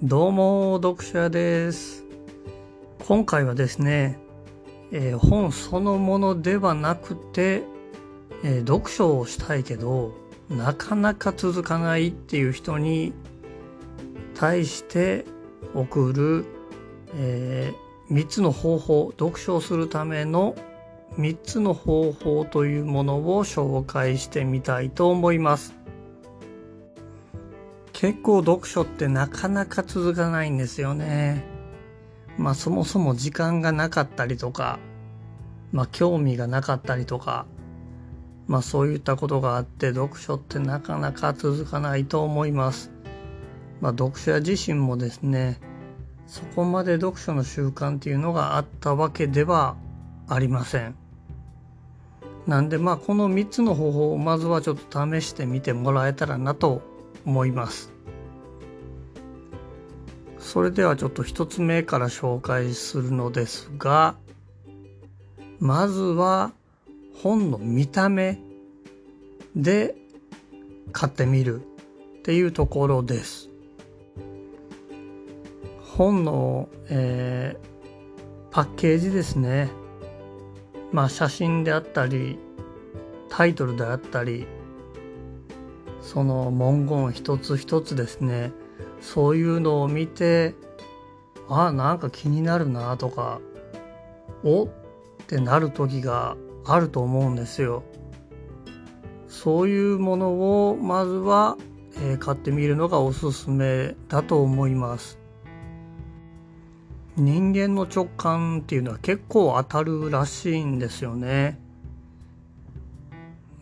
どうも、読者です。今回はですね、えー本そのものではなくて、えー読書をしたいけど、なかなか続かないっていう人に対して送る、え3つの方法、読書をするための3つの方法というものを紹介してみたいと思います。結構読書ってなかなか続かないんですよね。まあそもそも時間がなかったりとか、まあ興味がなかったりとか、まあそういったことがあって読書ってなかなか続かないと思います。まあ読者自身もですね、そこまで読書の習慣っていうのがあったわけではありません。なんでまあこの3つの方法をまずはちょっと試してみてもらえたらなと思います。それではちょっと一つ目から紹介するのですが、まずは本の見た目で買ってみるっていうところです。本の、えーパッケージですね。まあ写真であったり、タイトルであったり、その文言一つ一つですねそういうのを見てあなんか気になるなとかおってなる時があると思うんですよ。そういうものをまずは、えー買ってみるのがおすすめだと思います。人間の直感っていうのは結構当たるらしいんですよね。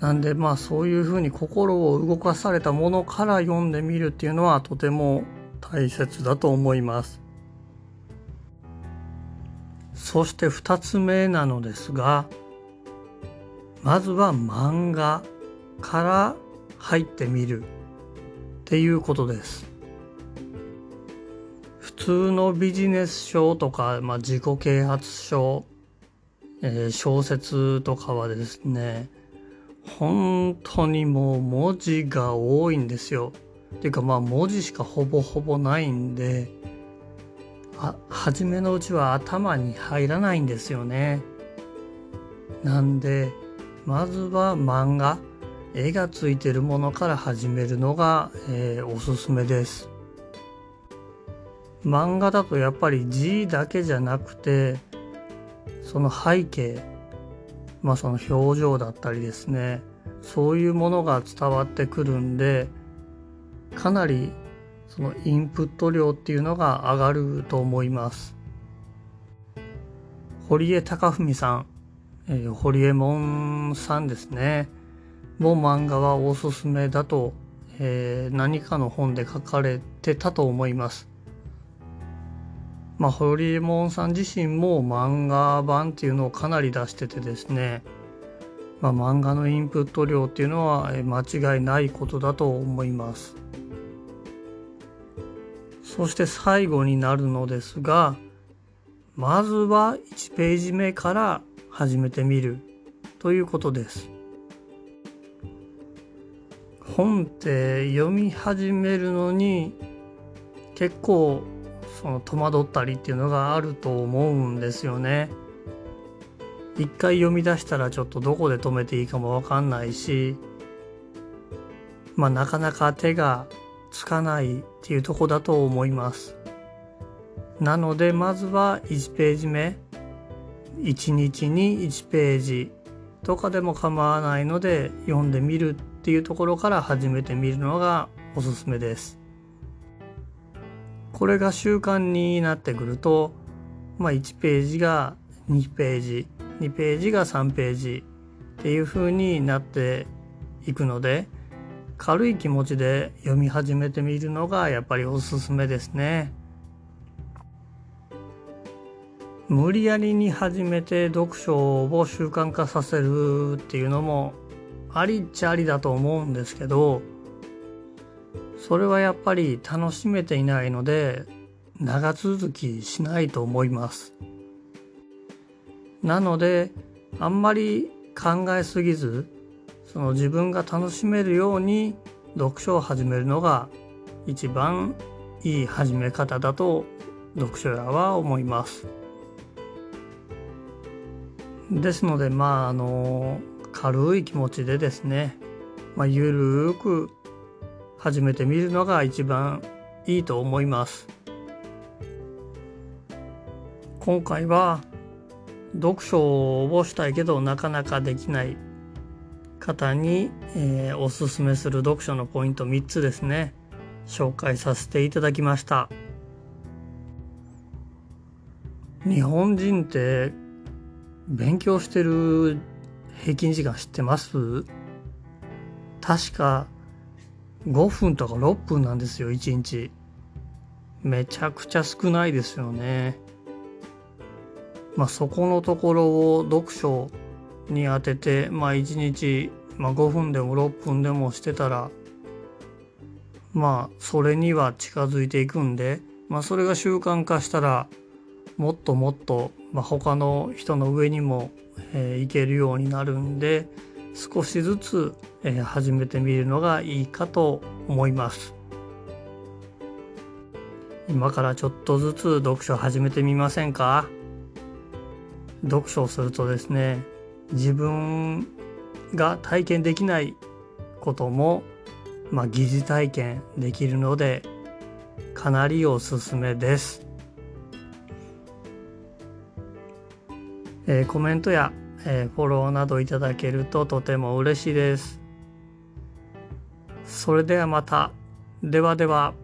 なんでまあそういうふうに心を動かされたものから読んでみるっていうのはとても大切だと思います。そして二つ目なのですが、まずは漫画から入ってみるっていうことです。普通のビジネス書とか、まあ、自己啓発書、えー小説とかはですね、本当にもう文字が多いんですよ。っていうかまあ文字しかほぼほぼないんで、あ、初めのうちは頭に入らないんですよね。なんで、まずは漫画、絵がついてるものから始めるのが、えーおすすめです。漫画だとやっぱり字だけじゃなくて、その背景、まあその表情だったりですね、そういうものが伝わってくるんで、かなりそのインプット量っていうのが上がると思います。堀江貴文さん、えー、堀江門さんですね。も漫画はおすすめだと、えー何かの本で書かれてたと思います。まあ、堀江門さん自身も漫画版っていうのをかなり出しててですね、まあ、漫画のインプット量っていうのは間違いないことだと思います。そして最後になるのですが、まずは1ページ目から始めてみるということです。本って読み始めるのに結構その戸惑ったりっていうのがあると思うんですよね。一回読み出したらちょっとどこで止めていいかもわかんないし、まあなかなか手がつかないっていうとこだと思います。なのでまずは1ページ目、1日に1ページとかでも構わないので読んでみるっていうところから始めてみるのがおすすめです。これが習慣になってくると、まあ、1ページが2ページ2ページが3ページっていう風になっていくので軽い気持ちで読み始めてみるのがやっぱりおすすめですね。無理やりに始めて読書を習慣化させるっていうのもありっちゃありだと思うんですけどそれはやっぱり楽しめていないので長続きしないと思います。なのであんまり考えすぎずその自分が楽しめるように読書を始めるのが一番いい始め方だと読書屋は思います。ですのでまああの軽い気持ちでですね、まあ、ゆるーく始めてみるのが一番いいと思います。今回は読書をしたいけどなかなかできない方に、えー、おすすめする読書のポイント3つですね。紹介させていただきました。日本人って勉強してる平均時間知ってます？確か5分とか6分なんですよ1日。めちゃくちゃ少ないですよね。まあ、そこのところを読書に当てて、まあ、1日、まあ、5分でも6分でもしてたらまあそれには近づいていくんで、まあ、それが習慣化したらもっともっと、まあ、他の人の上にも、えー、いけるようになるんで少しずつ、え、始めてみるのがいいかと思います。今からちょっとずつ読書始めてみませんか？読書をするとですね自分が体験できないことも、まあ、疑似体験できるのでかなりおすすめです、えー、コメントや、えー、フォローなどいただけるととても嬉しいです。それではまたではでは。